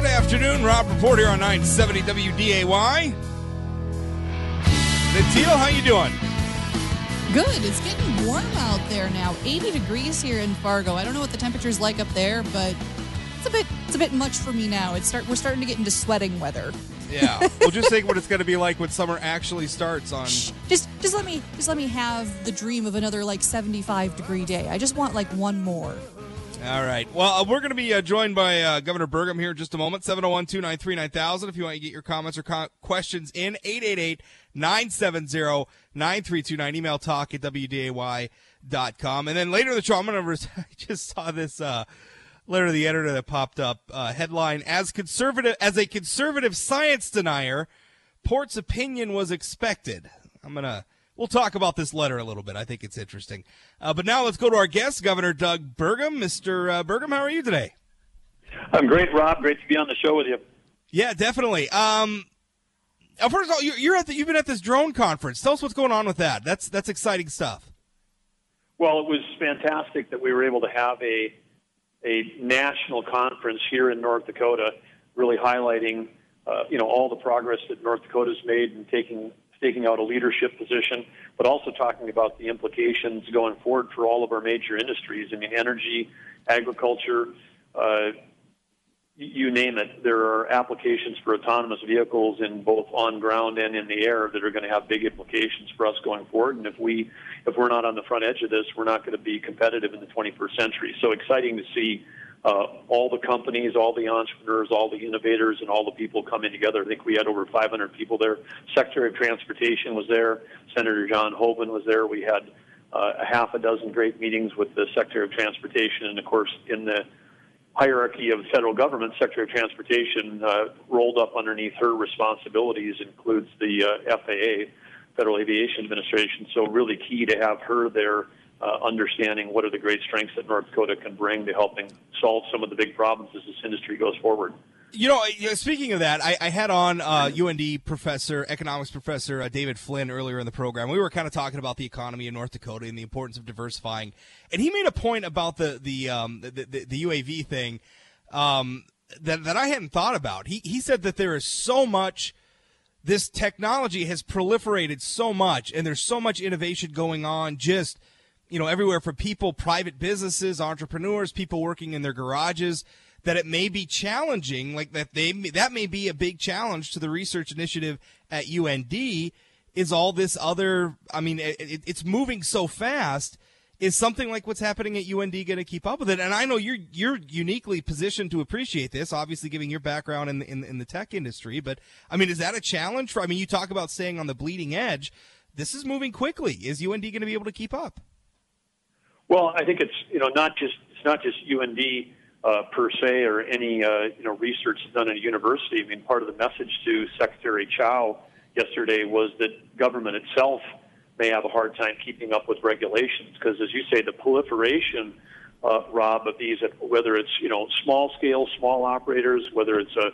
Good afternoon, Rob Report here on 970 WDAY. Natil, how you doing? Good. It's getting warm out there now. 80 degrees here in Fargo. I don't know what the temperature's like up there, but it's a bit it's a bit much for me now. It's start we're starting to get into sweating weather. Yeah. well, just think what it's going to be like when summer actually starts on. Shh. Just just let me just let me have the dream of another like 75 degree day. I just want like one more. All right. Well, uh, we're going to be uh, joined by uh, Governor Burgum here in just a moment. 701 293 9000. If you want to get your comments or co- questions in, 888 970 9329. Email talk at WDAY.com. And then later in the show, I'm going to. I just saw this uh, letter to the editor that popped up. Uh, headline As conservative as a conservative science denier, Port's opinion was expected. I'm going to. We'll talk about this letter a little bit. I think it's interesting. Uh, but now let's go to our guest, Governor Doug Burgum. Mr. Uh, Burgum, how are you today? I'm great, Rob. Great to be on the show with you. Yeah, definitely. Um, uh, first of all, you're at the, you've been at this drone conference. Tell us what's going on with that. That's that's exciting stuff. Well, it was fantastic that we were able to have a a national conference here in North Dakota, really highlighting uh, you know all the progress that North Dakota's made in taking staking out a leadership position, but also talking about the implications going forward for all of our major industries. I mean, energy, agriculture, uh, you name it. There are applications for autonomous vehicles in both on ground and in the air that are going to have big implications for us going forward. And if we if we're not on the front edge of this, we're not going to be competitive in the 21st century. So exciting to see uh, all the companies, all the entrepreneurs, all the innovators, and all the people coming together. I think we had over 500 people there. Secretary of Transportation was there. Senator John Hoeven was there. We had uh, a half a dozen great meetings with the Secretary of Transportation, and of course, in the hierarchy of federal government, Secretary of Transportation uh, rolled up underneath her responsibilities includes the uh, FAA, Federal Aviation Administration. So really key to have her there uh, understanding what are the great strengths that North Dakota can bring to helping solve some of the big problems as this industry goes forward. You know, speaking of that, I, I had on uh, UND professor, economics professor uh, David Flynn earlier in the program. We were kind of talking about the economy in North Dakota and the importance of diversifying, and he made a point about the the um, the, the, the, UAV thing um, that that I hadn't thought about. He he said that there is so much. This technology has proliferated so much, and there's so much innovation going on. Just you know, everywhere from people, private businesses, entrepreneurs, people working in their garages, that it may be challenging, like that they that may be a big challenge to the research initiative at UND. Is all this other? I mean, it, it's moving so fast. Is something like what's happening at UND going to keep up with it? And I know you're you're uniquely positioned to appreciate this, obviously, giving your background in the, in, in the tech industry. But I mean, is that a challenge for? I mean, you talk about staying on the bleeding edge. This is moving quickly. Is UND going to be able to keep up? Well, I think it's you know not just it's not just UND uh, per se or any uh, you know research done at a university. I mean, part of the message to Secretary Chao yesterday was that government itself may have a hard time keeping up with regulations because, as you say, the proliferation, uh, Rob, of these, whether it's you know small scale, small operators, whether it's a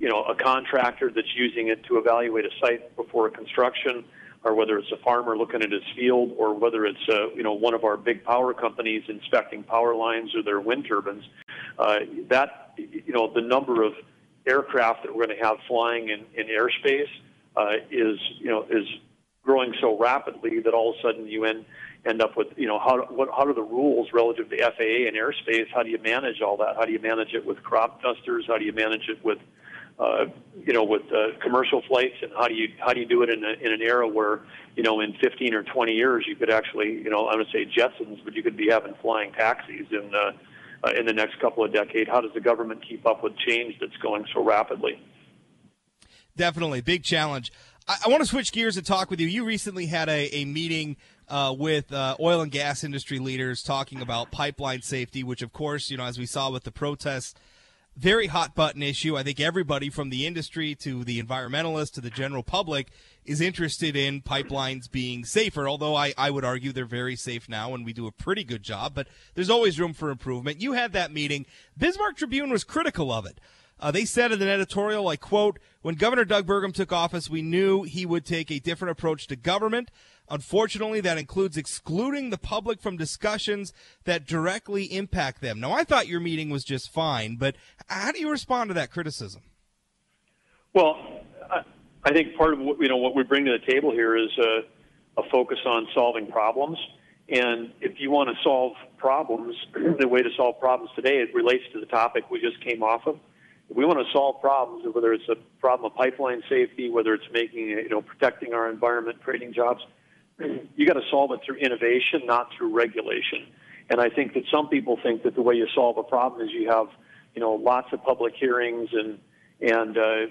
you know a contractor that's using it to evaluate a site before construction or whether it's a farmer looking at his field, or whether it's uh, you know one of our big power companies inspecting power lines or their wind turbines. Uh, that you know the number of aircraft that we're going to have flying in, in airspace uh, is you know is growing so rapidly that all of a sudden you end end up with you know how what how are the rules relative to FAA and airspace? How do you manage all that? How do you manage it with crop dusters? How do you manage it with uh, you know, with uh, commercial flights, and how do you how do you do it in, a, in an era where, you know, in 15 or 20 years you could actually, you know, I would say Jetsons, but you could be having flying taxis in uh, uh, in the next couple of decades. How does the government keep up with change that's going so rapidly? Definitely, big challenge. I, I want to switch gears and talk with you. You recently had a, a meeting uh, with uh, oil and gas industry leaders talking about pipeline safety, which, of course, you know, as we saw with the protests very hot button issue. I think everybody from the industry to the environmentalists to the general public is interested in pipelines being safer, although I, I would argue they're very safe now and we do a pretty good job, but there's always room for improvement. You had that meeting. Bismarck Tribune was critical of it. Uh, they said in an editorial, I quote, when Governor Doug Burgum took office, we knew he would take a different approach to government. Unfortunately, that includes excluding the public from discussions that directly impact them. Now, I thought your meeting was just fine, but how do you respond to that criticism? Well, I, think part of what you know what we bring to the table here is a, a focus on solving problems. And if you want to solve problems, the way to solve problems today it relates to the topic we just came off of. If we want to solve problems, whether it's a problem of pipeline safety, whether it's making you know protecting our environment, creating jobs, you got to solve it through innovation, not through regulation. And I think that some people think that the way you solve a problem is you have, you know, lots of public hearings and and uh,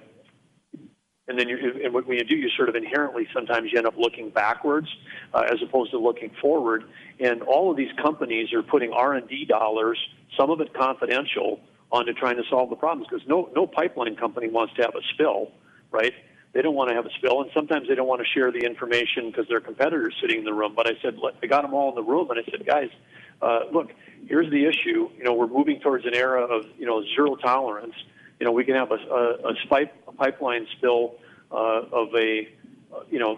and then you and when you do, you sort of inherently sometimes you end up looking backwards uh, as opposed to looking forward. And all of these companies are putting R and D dollars, some of it confidential, onto trying to solve the problems because no no pipeline company wants to have a spill, right? They don't want to have a spill, and sometimes they don't want to share the information because their competitors sitting in the room. But I said, look, I got them all in the room, and I said, guys, uh, look, here's the issue. You know, we're moving towards an era of you know zero tolerance. You know, we can have a, a, a, pipe, a pipeline spill uh, of a uh, you know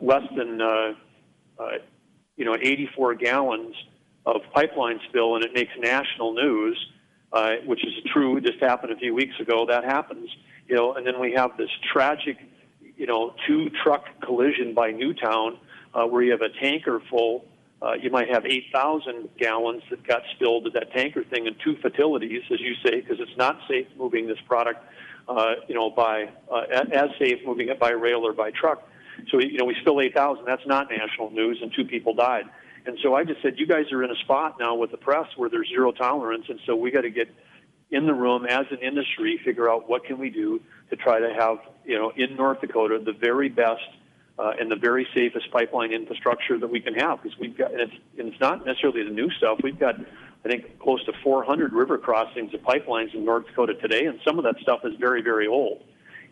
less than uh, uh, you know 84 gallons of pipeline spill, and it makes national news, uh, which is true. It just happened a few weeks ago. That happens, you know, and then we have this tragic you know, two truck collision by New Town, uh, where you have a tanker full. Uh, you might have 8,000 gallons that got spilled at that tanker thing, and two fatalities, as you say, because it's not safe moving this product, uh, you know, by uh, as safe moving it by rail or by truck. So you know, we spill 8,000. That's not national news, and two people died. And so I just said, you guys are in a spot now with the press where there's zero tolerance, and so we got to get in the room as an industry, figure out what can we do to try to have, you know, in North Dakota, the very best uh, and the very safest pipeline infrastructure that we can have. Because we've got, and it's, and it's not necessarily the new stuff. We've got, I think, close to 400 river crossings of pipelines in North Dakota today, and some of that stuff is very, very old.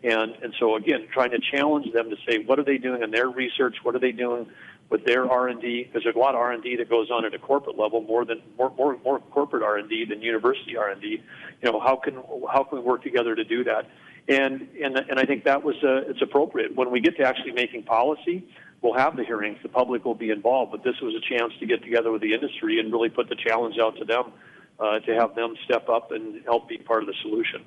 And and so again, trying to challenge them to say, what are they doing in their research? What are they doing with their R&D because there's a lot of R&D that goes on at a corporate level more than more more, more corporate R&D than university R&D. You know, how can how can we work together to do that? And and and I think that was uh, it's appropriate when we get to actually making policy. We'll have the hearings. The public will be involved, but this was a chance to get together with the industry and really put the challenge out to them uh, to have them step up and help be part of the solution.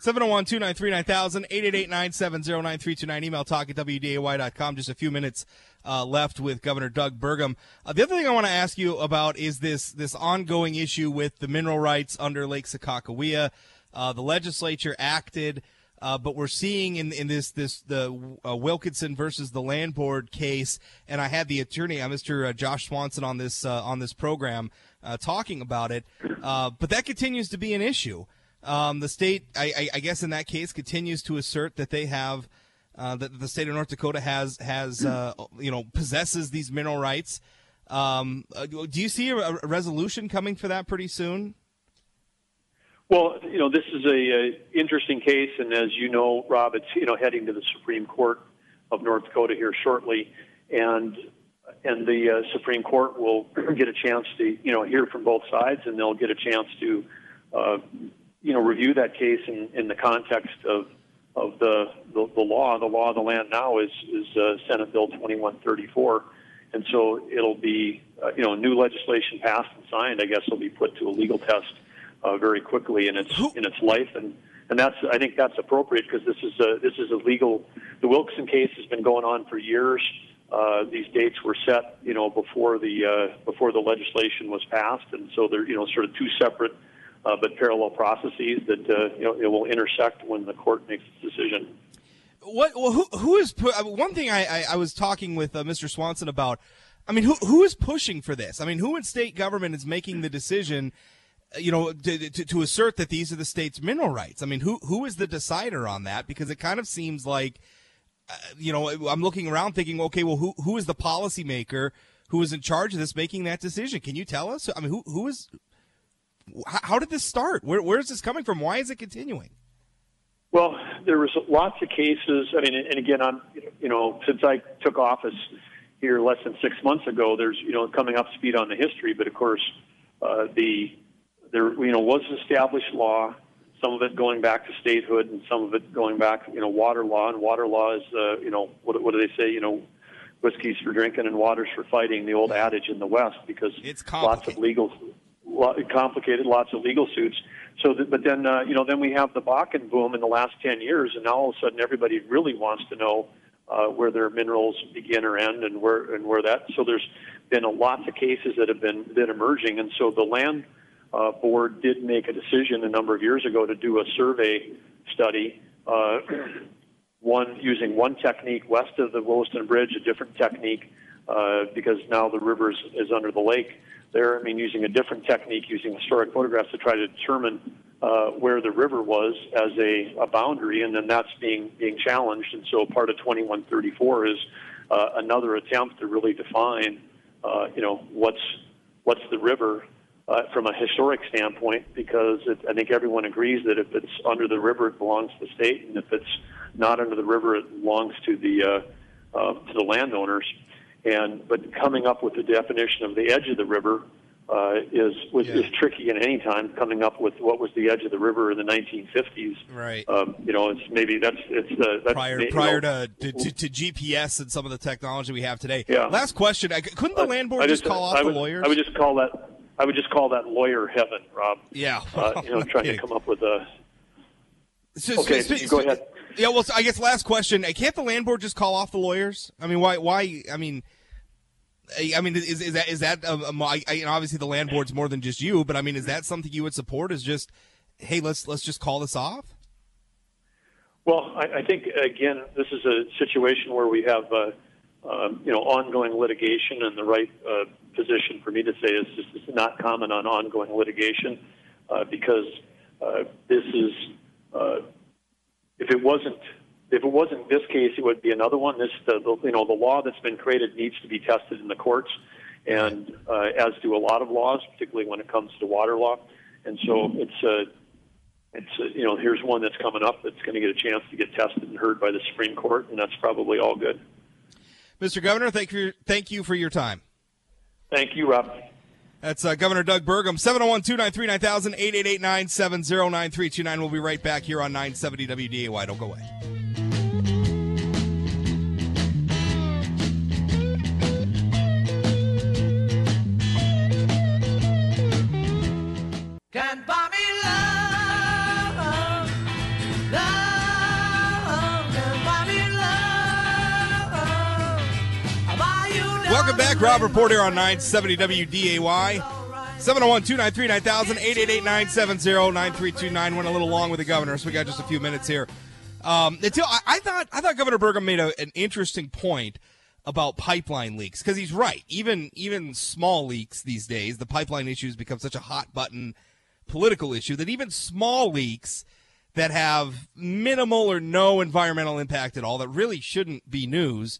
701-293-9000, 888-970-9329, email talk at WDAY.com. Just a few minutes uh, left with Governor Doug Burgum. Uh, the other thing I want to ask you about is this, this ongoing issue with the mineral rights under Lake Sakakawea. Uh, the legislature acted, uh, but we're seeing in, in this, this, the uh, Wilkinson versus the land board case, and I had the attorney, uh, Mr. Josh Swanson on this, on this program, talking about it. but that continues to be an issue. Um, the state, I, I, guess, in that case, continues to assert that they have uh, that the state of North Dakota has has uh, you know possesses these mineral rights. Um, uh, do you see a, a, resolution coming for that pretty soon? Well, you know, this is a, a, interesting case, and as you know, Rob, it's you know heading to the Supreme Court of North Dakota here shortly, and and the uh, Supreme Court will get a chance to you know hear from both sides, and they'll get a chance to uh, you know, review that case in, in the context of of the, the, the law. The law of the land now is is uh, Senate Bill 2134, and so it'll be uh, you know new legislation passed and signed. I guess will be put to a legal test uh, very quickly in its in its life, and and that's I think that's appropriate because this is a this is a legal. The Wilkinson case has been going on for years. Uh, these dates were set, you know, before the uh, before the legislation was passed, and so they're you know sort of two separate uh, but parallel processes that uh, you know it will intersect when the court makes its decision. What? Well, who, who is pu- one thing I, I, I was talking with uh, Mr. Swanson about? I mean, who who is pushing for this? I mean, who in state government is making the decision? Uh, you know, to, to, to assert that these are the state's mineral rights. I mean, who who is the decider on that? Because it kind of seems like, uh, you know, I'm looking around thinking, okay, well, who who is the policymaker who is in charge of this, making that decision? Can you tell us? I mean, who who is how did this start? Where, where is this coming from? Why is it continuing? Well, there was lots of cases. I mean, and again, I'm you know since I took office here less than six months ago, there's you know coming up speed on the history, but of course, uh, the there you know was established law some of it going back to statehood, and some of it going back, you know, water law. And water law is, uh, you know, what, what do they say? You know, whiskey's for drinking and water's for fighting. The old adage in the West, because It's lots of legal, complicated, lots of legal suits. So, that, but then, uh, you know, then we have the Bakken boom in the last ten years, and now all of a sudden everybody really wants to know uh, where their minerals begin or end, and where and where that. So there's been a lots of cases that have been been emerging, and so the land uh, board did make a decision a number of years ago to do a survey study. Uh, one using one technique west of the Williston Bridge, a different technique uh, because now the river is, is under the lake. There, I mean, using a different technique, using historic photographs to try to determine uh, where the river was as a, a boundary, and then that's being being challenged. And so, part of 2134 is uh, another attempt to really define, uh, you know, what's what's the river uh, from a historic standpoint, because it, I think everyone agrees that if it's under the river, it belongs to the state, and if it's not under the river, it belongs to the uh, uh, to the landowners. And but coming up with the definition of the edge of the river uh, is was, Yeah. is tricky at any time. Coming up with what was the edge of the river in the 1950s, Right. um, you know, it's maybe that's it's the that's, prior you prior know, to, to, to GPS and some of the technology we have today. Yeah. Last question: I, couldn't the land board I just, call off I the would, lawyers? I would just call that I would just call that lawyer heaven, Rob. yeah. Uh, you know, trying kidding. to come up with a So- Okay, so- so go ahead. Yeah, well, so I guess last question: Can't the land board just call off the lawyers? I mean, why? Why? I mean, I mean, is, is that is that I, I- obviously the land board's more than just you, but I mean, is that something you would support? Is just, hey, let's let's just call this off? Well, I, I think again, this is a situation where we have, uh, um, you know, ongoing litigation, and the right uh, position for me to say is just to not comment on ongoing litigation uh, because uh, this is, uh, if it wasn't, if it wasn't this case, it would be another one. This, the, the, you know, the law that's been created needs to be tested in the courts, and uh, as do a lot of laws, particularly when it comes to water law. And so it's uh, it's uh, you know here's one that's coming up that's going to get a chance to get tested and heard by the Supreme Court, and that's probably all good. Mr. Governor, thank you thank you for your time. Thank you, Rob. That's uh, Governor Doug Burgum, 701 293 9000 888 970 9329. We'll be right back here on 970 WDAY. Don't go away. Back. Rob Report here on 970 WDAY. 701 293 9000 888 970 9329. Went a little long with the governor, so we got just a few minutes here. Um, until I, I thought I thought Governor Burgum made a, an interesting point about pipeline leaks because he's right. Even even small leaks these days, the pipeline issue has become such a hot button political issue that even small leaks that have minimal or no environmental impact at all, that really shouldn't be news,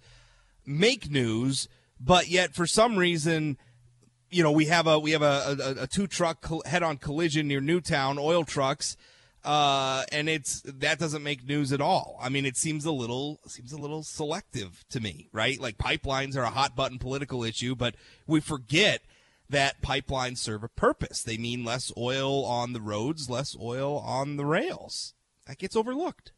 make news. But yet, for some reason, you know, we have a we have a, a, a two truck head on collision near New Town, oil trucks, uh, and it's that doesn't make news at all. I mean, it seems a little seems a little selective to me, right? Like pipelines are a hot button political issue, but we forget that pipelines serve a purpose. They mean less oil on the roads, less oil on the rails. That gets overlooked.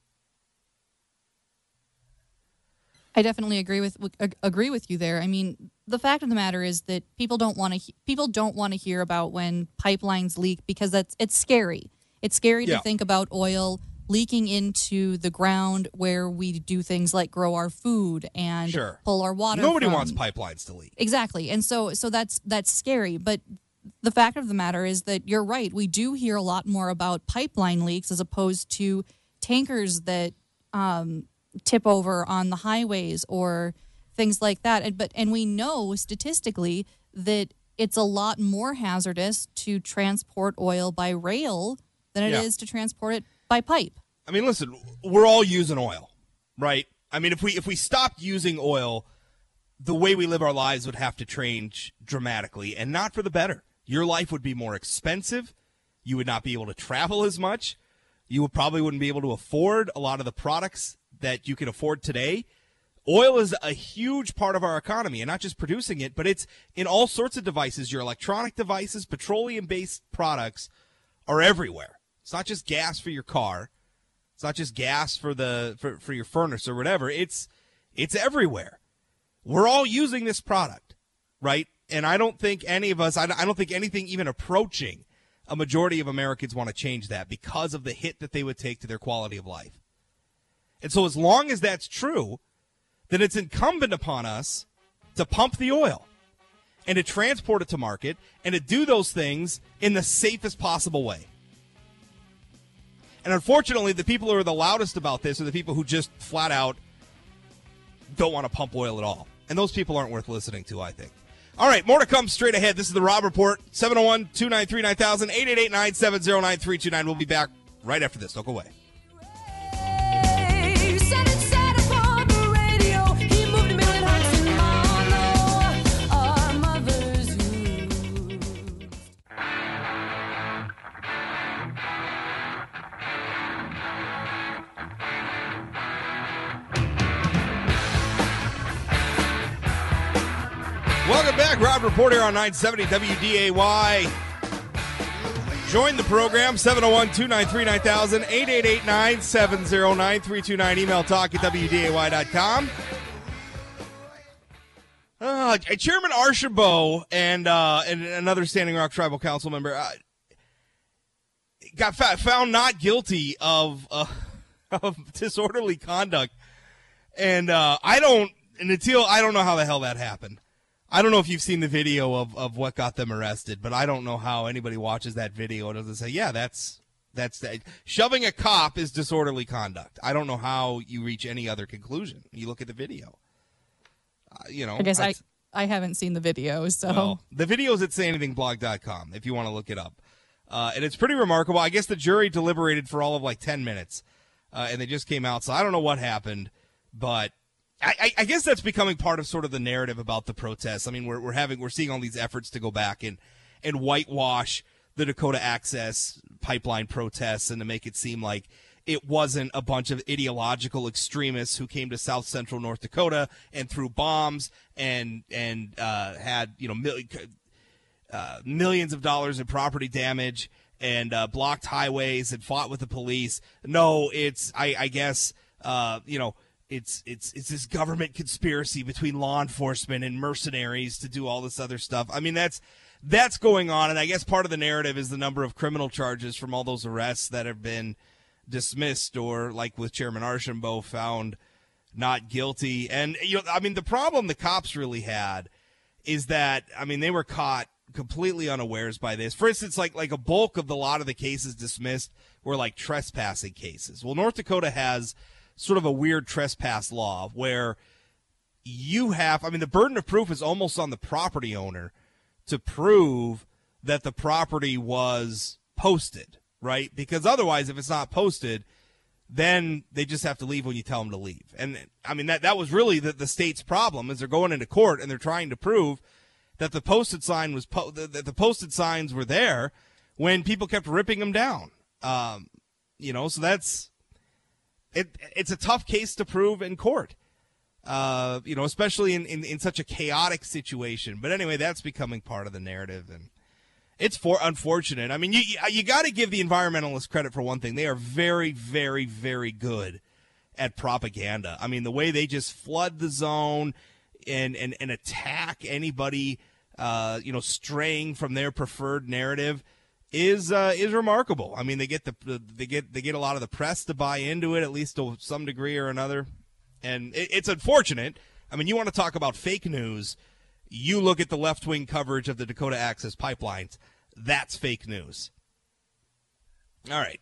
I definitely agree with agree with you there. I mean, the fact of the matter is that people don't want to people don't want to hear about when pipelines leak because that's it's scary. It's scary Yeah. to think about oil leaking into the ground where we do things like grow our food and Sure. pull our water. Nobody from. wants pipelines to leak. Exactly. And so so that's that's scary, but the fact of the matter is that you're right. We do hear a lot more about pipeline leaks as opposed to tankers that um, tip over on the highways or things like that. And but and we know statistically that it's a lot more hazardous to transport oil by rail than it is Yeah. to transport it by pipe. I mean, listen, we're all using oil, right? I mean, if we if we stopped using oil, the way we live our lives would have to change dramatically, and not for the better. Your life would be more expensive. You would not be able to travel as much. You would probably wouldn't be able to afford a lot of the products that you can afford today. Oil is a huge part of our economy, and not just producing it, but it's in all sorts of devices. Your electronic devices, petroleum based products are everywhere. It's not just gas for your car. It's not just gas for the for, for your furnace or whatever. It's it's everywhere. We're all using this product, right? And I don't think any of us, I don't I don't think anything even approaching a majority of Americans want to change that because of the hit that they would take to their quality of life. And so, as long as that's true, then it's incumbent upon us to pump the oil and to transport it to market and to do those things in the safest possible way. And unfortunately, the people who are the loudest about this are the people who just flat out don't want to pump oil at all. And those people aren't worth listening to, I think. All right, more to come straight ahead. This is the Rob Report, 701 293 9000, 888 970 9329. We'll be back right after this. Don't go away. Rob Report here on 970 WDAY. Join the program 701 293 9000 888 970 9329. Email talk at WDAY.com. Uh, Chairman Archambault and uh, and another Standing Rock Tribal Council member uh, got found not guilty of uh, of disorderly conduct, and uh, I don't. And until I don't know how the hell that happened. I don't know if you've seen the video of, of what got them arrested, but I don't know how anybody watches that video and doesn't say, yeah, that's that's that. Shoving a cop is disorderly conduct. I don't know how you reach any other conclusion. You look at the video. Uh, you know, I guess I I haven't seen the video, so well, the video's at sayanythingblog.com if you want to look it up. Uh, and it's pretty remarkable. I guess the jury deliberated for all of like 10 minutes, uh, and they just came out. So I don't know what happened, but I, I, guess that's becoming part of sort of the narrative about the protests. I mean, we're, we're having, we're seeing all these efforts to go back and, and whitewash the Dakota Access pipeline protests and to make it seem like it wasn't a bunch of ideological extremists who came to South Central North Dakota and threw bombs and and uh, had you know mil- uh, millions of dollars in property damage and uh, blocked highways and fought with the police. No, it's I, I guess uh, you know it's it's it's this government conspiracy between law enforcement and mercenaries to do all this other stuff. I mean that's that's going on, and I guess part of the narrative is the number of criminal charges from all those arrests that have been dismissed or like with Chairman Archambault found not guilty. And you know, I mean, the problem the cops really had is that I mean they were caught completely unawares by this. For instance, like like a bulk of the lot of the cases dismissed were like trespassing cases. Well, North Dakota has sort of a weird trespass law where you have I mean the burden of proof is almost on the property owner to prove that the property was posted, right? Because otherwise if it's not posted, then they just have to leave when you tell them to leave. And I mean that that was really the, the state's problem is they're going into court and they're trying to prove that the posted sign was po- that the posted signs were there when people kept ripping them down. Um, you know, so that's it. It's a tough case to prove in court. Uh, you know, especially in, in, in such a chaotic situation. But anyway, that's becoming part of the narrative, and it's for unfortunate. I mean, you you got to give the environmentalists credit for one thing. They are very, very, very good at propaganda. I mean, the way they just flood the zone and and, and attack anybody, uh, you know, straying from their preferred narrative is uh, is remarkable. I mean, they get the they get they get a lot of the press to buy into it at least to some degree or another, and it, it's unfortunate. I mean, you want to talk about fake news? You look at the left wing coverage of the Dakota Access pipelines. That's fake news. All right.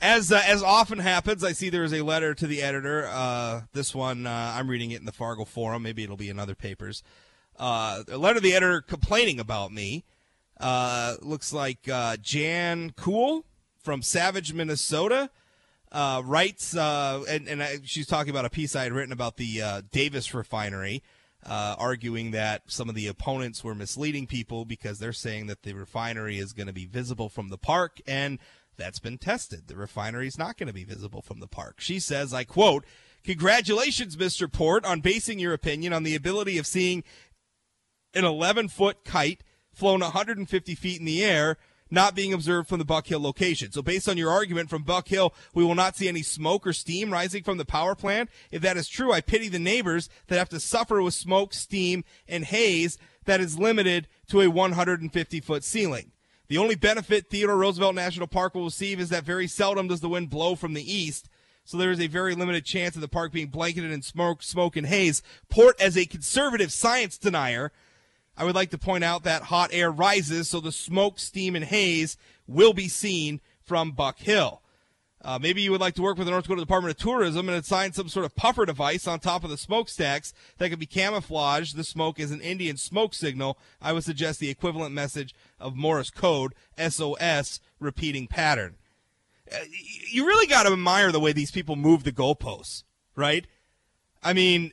As uh, as often happens, I see there is a letter to the editor. Uh, this one uh, I'm reading it in the Fargo Forum. Maybe it'll be in other papers. Uh, a letter to the editor complaining about me. Uh, looks like uh, Jan Cool from Savage, Minnesota, uh, writes, uh, and, and I, she's talking about a piece I had written about the uh, Davis refinery, uh, arguing that some of the opponents were misleading people because they're saying that the refinery is going to be visible from the park, and that's been tested. The refinery is not going to be visible from the park. She says, I quote, Congratulations, Mr. Port, on basing your opinion on the ability of seeing an 11 foot kite flown 150 feet in the air not being observed from the Buck Hill location. So based on your argument from Buck Hill, we will not see any smoke or steam rising from the power plant. If that is true, I pity the neighbors that have to suffer with smoke, steam, and haze that is limited to a 150 foot ceiling. The only benefit Theodore Roosevelt National Park will receive is that very seldom does the wind blow from the east. So there is a very limited chance of the park being blanketed in smoke, smoke and haze. Port as a conservative science denier, I would like to point out that hot air rises, so the smoke, steam, and haze will be seen from Buck Hill. Uh, maybe you would like to work with the North Dakota Department of Tourism and assign some sort of puffer device on top of the smokestacks that could be camouflaged. The smoke is an Indian smoke signal. I would suggest the equivalent message of Morse code, SOS, repeating pattern. Uh, you really got to admire the way these people move the goalposts, right? I mean,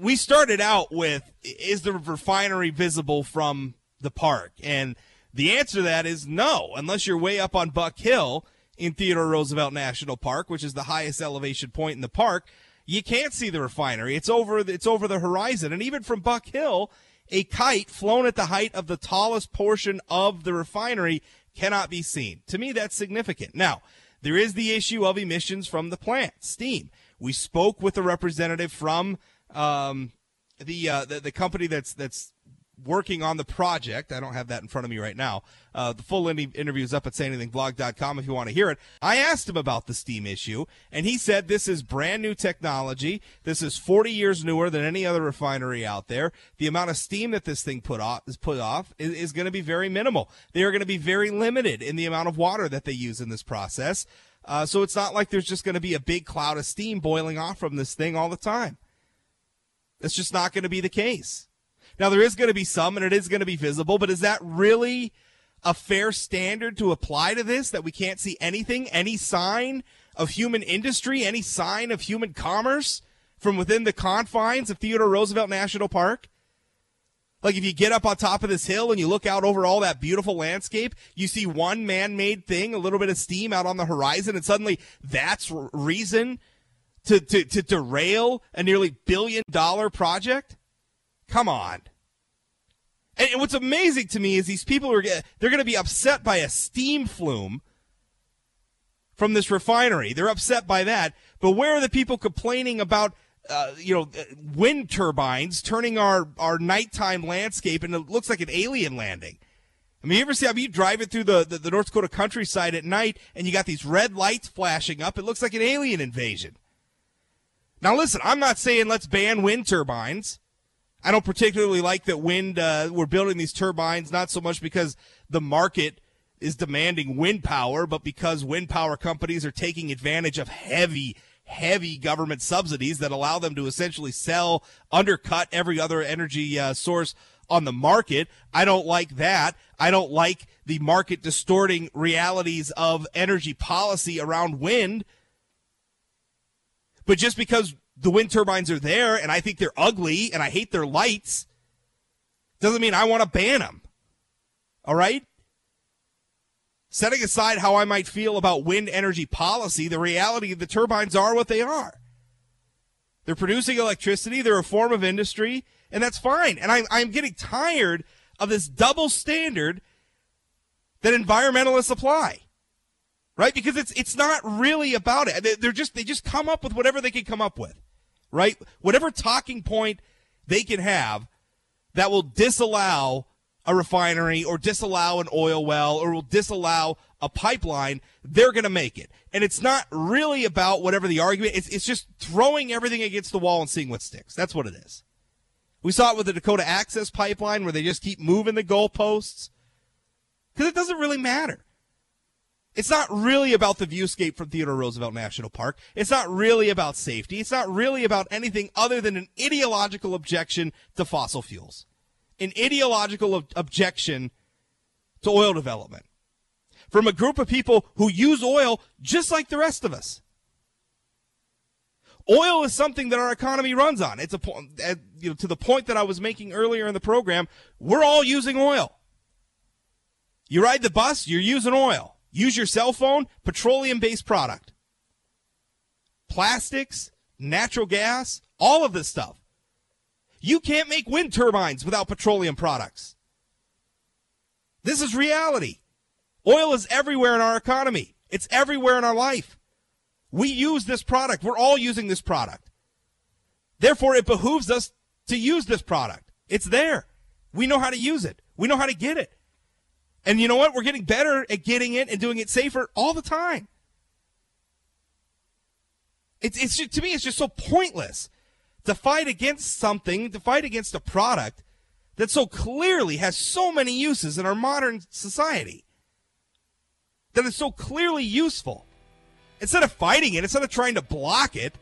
we started out with is the refinery visible from the park? And the answer to that is no, unless you're way up on Buck Hill in Theodore Roosevelt National Park, which is the highest elevation point in the park. You can't see the refinery. It's over it's over the horizon. And even from Buck Hill, a kite flown at the height of the tallest portion of the refinery cannot be seen. To me, that's significant. Now, there is the issue of emissions from the plant, steam. We spoke with a representative from um, the, uh, the the company that's that's working on the project. I don't have that in front of me right now. Uh, the full interview is up at sayanythingblog.com if you want to hear it. I asked him about the steam issue, and he said this is brand new technology. This is 40 years newer than any other refinery out there. The amount of steam that this thing put off is put off is, is going to be very minimal. They are going to be very limited in the amount of water that they use in this process. Uh, so it's not like there's just going to be a big cloud of steam boiling off from this thing all the time. That's just not going to be the case. Now there is going to be some and it is going to be visible, but is that really a fair standard to apply to this that we can't see anything, any sign of human industry, any sign of human commerce from within the confines of Theodore Roosevelt National Park? Like if you get up on top of this hill and you look out over all that beautiful landscape, you see one man-made thing, a little bit of steam out on the horizon, and suddenly that's reason to, to, to derail a nearly billion dollar project? Come on. And what's amazing to me is these people are they're going to be upset by a steam flume from this refinery. They're upset by that. But where are the people complaining about uh, you know uh, wind turbines turning our our nighttime landscape and it looks like an alien landing? I mean, you ever see how you drive it through the, the, the North Dakota countryside at night and you got these red lights flashing up? It looks like an alien invasion. Now, listen, I'm not saying let's ban wind turbines. I don't particularly like that wind. Uh, we're building these turbines not so much because the market is demanding wind power, but because wind power companies are taking advantage of heavy, heavy government subsidies that allow them to essentially sell, undercut every other energy uh, source on the market. I don't like that. I don't like the market distorting realities of energy policy around wind. But just because the wind turbines are there and I think they're ugly and I hate their lights doesn't mean I want to ban them. All right? Setting aside how I might feel about wind energy policy, the reality of the turbines are what they are. They're producing electricity, they're a form of industry, and that's fine. And I'm, I'm getting tired of this double standard that environmentalists apply right? Because it's it's not really about it. They- They're just they just come up with whatever they can come up with, right? Whatever talking point they can have that will disallow a refinery or disallow an oil well or will disallow a pipeline, they're going to make it. And it's not really about whatever the argument. It's it's just throwing everything against the wall and seeing what sticks. That's what it is. We saw it with the Dakota Access Pipeline where they just keep moving the goalposts because it doesn't really matter. It's not really about the viewscape from Theodore Roosevelt National Park. It's not really about safety. It's not really about anything other than an ideological objection to fossil fuels, an ideological ob- objection to oil development from a group of people who use oil just like the rest of us. Oil is something that our economy runs on. It's a po- uh, you know, to the point that I was making earlier in the program. We're all using oil. You ride the bus, you're using oil. Use your cell phone, petroleum based product. Plastics, natural gas, all of this stuff. You can't make wind turbines without petroleum products. This is reality. Oil is everywhere in our economy. It's everywhere in our life. We use this product. We're all using this product. Therefore, it behooves us to use this product. It's there. We know how to use it. We know how to get it. And you know what? We're getting better at getting it and doing it safer all the time. It's, it's just, to me, it's just so pointless to fight against something, to fight against a product that so clearly has so many uses in our modern society, that is so clearly useful. Instead of fighting it, instead of trying to block it,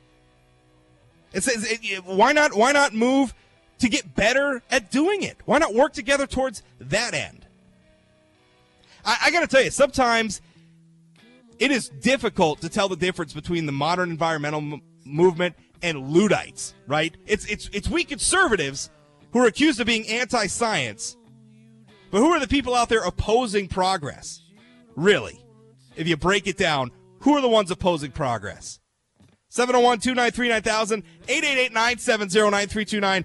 it says, it, it- why not? Why not move to get better at doing it? Why not work together towards that end? I, I got to tell you, sometimes it is difficult to tell the difference between the modern environmental m- movement and Luddites, right? It's it's it's we conservatives who are accused of being anti-science, but who are the people out there opposing progress? Really, if you break it down, who are the ones opposing progress? 701-293-9000, 888-970-9329.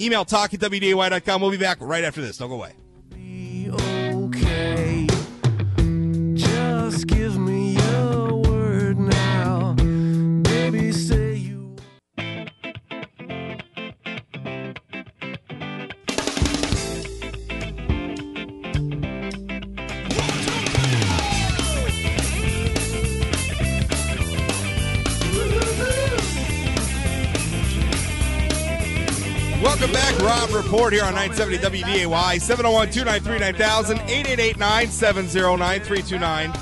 Email talk at WDAY.com. We'll be back right after this. Don't go away. Report here on 970 WDAY, 701 293 9000, 888 970 9329.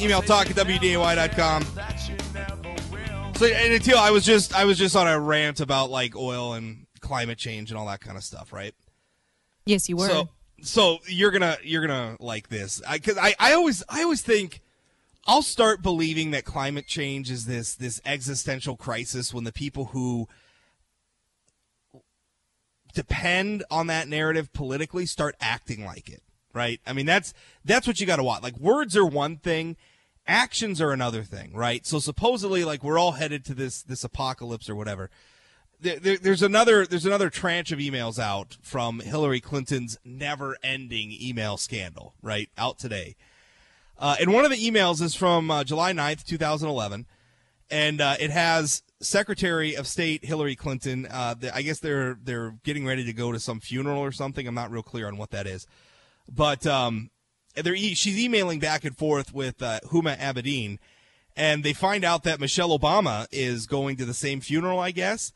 Email talk at WDAY.com. So, and until I was just, I was just on a rant about like oil and climate change and all that kind of stuff, right? Yes, you were. So, so you're gonna you're gonna like this because I, I always I always think I'll start believing that climate change is this this existential crisis when the people who depend on that narrative politically start acting like it. Right? I mean that's that's what you got to watch. Like words are one thing, actions are another thing. Right? So supposedly like we're all headed to this this apocalypse or whatever there, there- there's another there's another tranche of emails out from Hillary Clinton's never-ending email scandal, right? Out today. Uh, and one of the emails is from uh, July 9th, 2011, and uh, it has Secretary of State Hillary Clinton. Uh, the, I guess they're they're getting ready to go to some funeral or something. I'm not real clear on what that is, but um, they're e- she's emailing back and forth with uh, Huma Abedin, and they find out that Michelle Obama is going to the same funeral, I guess.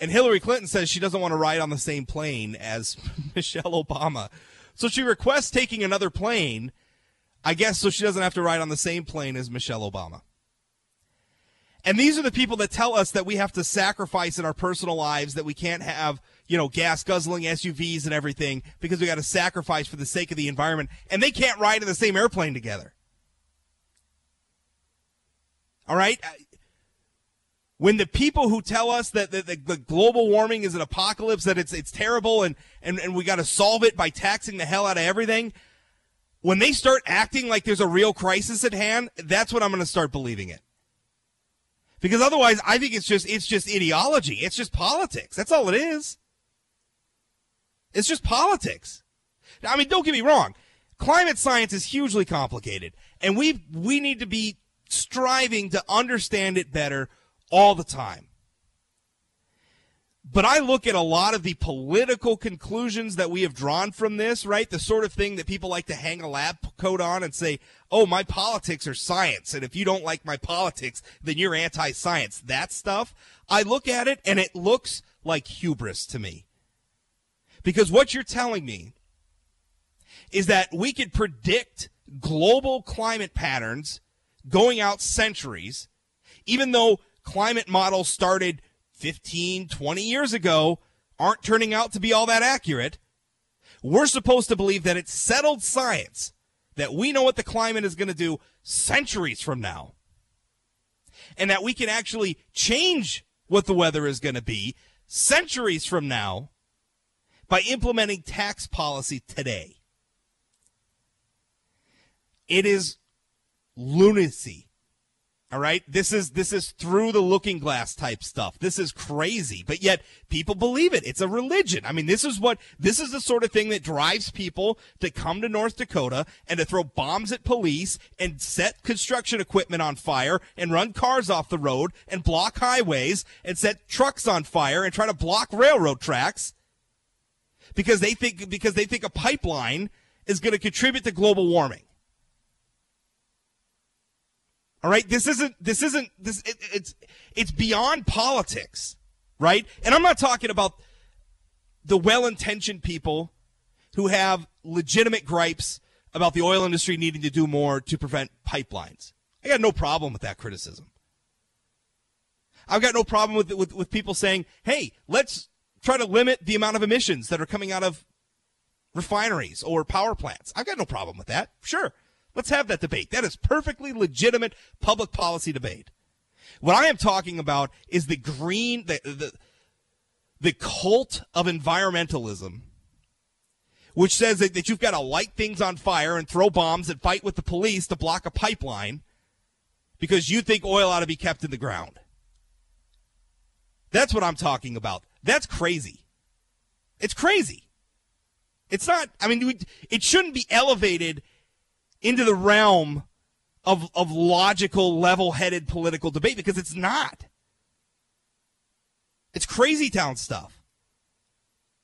And Hillary Clinton says she doesn't want to ride on the same plane as Michelle Obama. So she requests taking another plane, I guess, so she doesn't have to ride on the same plane as Michelle Obama. And these are the people that tell us that we have to sacrifice in our personal lives, that we can't have, you know, gas guzzling SUVs and everything because we got to sacrifice for the sake of the environment. And they can't ride in the same airplane together. All right? when the people who tell us that the, the, the global warming is an apocalypse, that it's it's terrible, and and, and we got to solve it by taxing the hell out of everything, when they start acting like there's a real crisis at hand, that's when I'm going to start believing it. Because otherwise, I think it's just it's just ideology. It's just politics. That's all it is. It's just politics. I mean, don't get me wrong. Climate science is hugely complicated, and we we need to be striving to understand it better all the time. But I look at a lot of the political conclusions that we have drawn from this, right? The sort of thing that people like to hang a lab coat on and say, oh, my politics are science. And if you don't like my politics, then you're anti science. That stuff. I look at it and it looks like hubris to me. Because what you're telling me is that we could predict global climate patterns going out centuries, even though climate models started 15, 20 years ago aren't turning out to be all that accurate. We're supposed to believe that it's settled science, that we know what the climate is going to do centuries from now, and that we can actually change what the weather is going to be centuries from now by implementing tax policy today. It is lunacy. All right? This is this is through the looking glass type stuff. This is crazy, but yet people believe it. It's a religion. I mean, this is what this is the sort of thing that drives people to come to North Dakota and to throw bombs at police and set construction equipment on fire and run cars off the road and block highways and set trucks on fire and try to block railroad tracks because they think because they think a pipeline is going to contribute to global warming. All right, this isn't this isn't this it, it's it's beyond politics, right? And I'm not talking about the well-intentioned people who have legitimate gripes about the oil industry needing to do more to prevent pipelines. I got no problem with that criticism. I've got no problem with with, with people saying, "Hey, let's try to limit the amount of emissions that are coming out of refineries or power plants." I've got no problem with that. Sure. Let's have that debate. That is perfectly legitimate public policy debate. What I am talking about is the green the the, the cult of environmentalism which says that, that you've got to light things on fire and throw bombs and fight with the police to block a pipeline because you think oil ought to be kept in the ground. That's what I'm talking about. That's crazy. It's crazy. It's not, I mean, it shouldn't be elevated into the realm of, of logical, level headed political debate because it's not. It's crazy town stuff.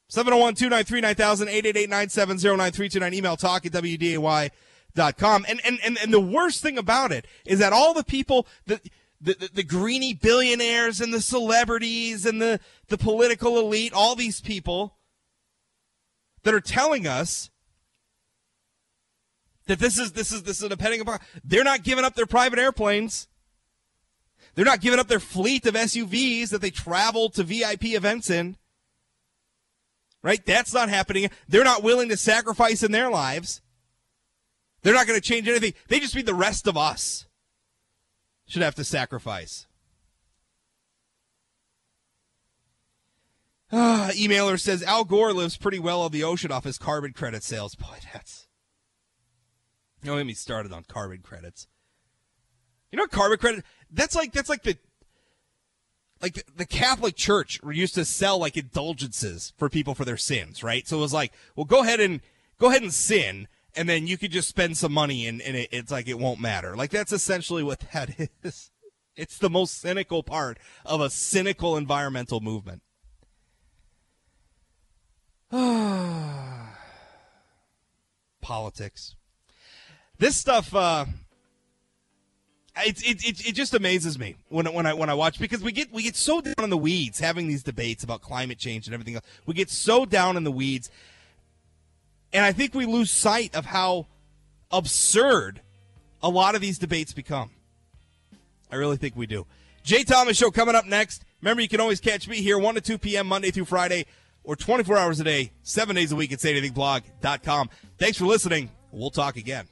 701 293 9000 888 970 9329. Email talk at WDAY.com. And, and, and, and the worst thing about it is that all the people, the, the, the, the greeny billionaires and the celebrities and the, the political elite, all these people that are telling us that this is this is this is depending upon they're not giving up their private airplanes. They're not giving up their fleet of SUVs that they travel to VIP events in. Right? That's not happening. They're not willing to sacrifice in their lives. They're not going to change anything. They just mean the rest of us should have to sacrifice. Ah, emailer says Al Gore lives pretty well on the ocean off his carbon credit sales. Boy, that's don't get me started on carbon credits. You know, carbon credit. That's like that's like the like the, the Catholic Church used to sell like indulgences for people for their sins, right? So it was like, well, go ahead and go ahead and sin, and then you could just spend some money, and, and it, it's like it won't matter. Like that's essentially what that is. It's the most cynical part of a cynical environmental movement. Politics. This stuff. uh it, it, it, it just amazes me when when I when I watch because we get we get so down in the weeds having these debates about climate change and everything else. We get so down in the weeds, and I think we lose sight of how absurd a lot of these debates become. I really think we do. Jay Thomas show coming up next. Remember, you can always catch me here one to two p.m. Monday through Friday, or twenty four hours a day, seven days a week at SayAnythingBlog.com. Thanks for listening. We'll talk again.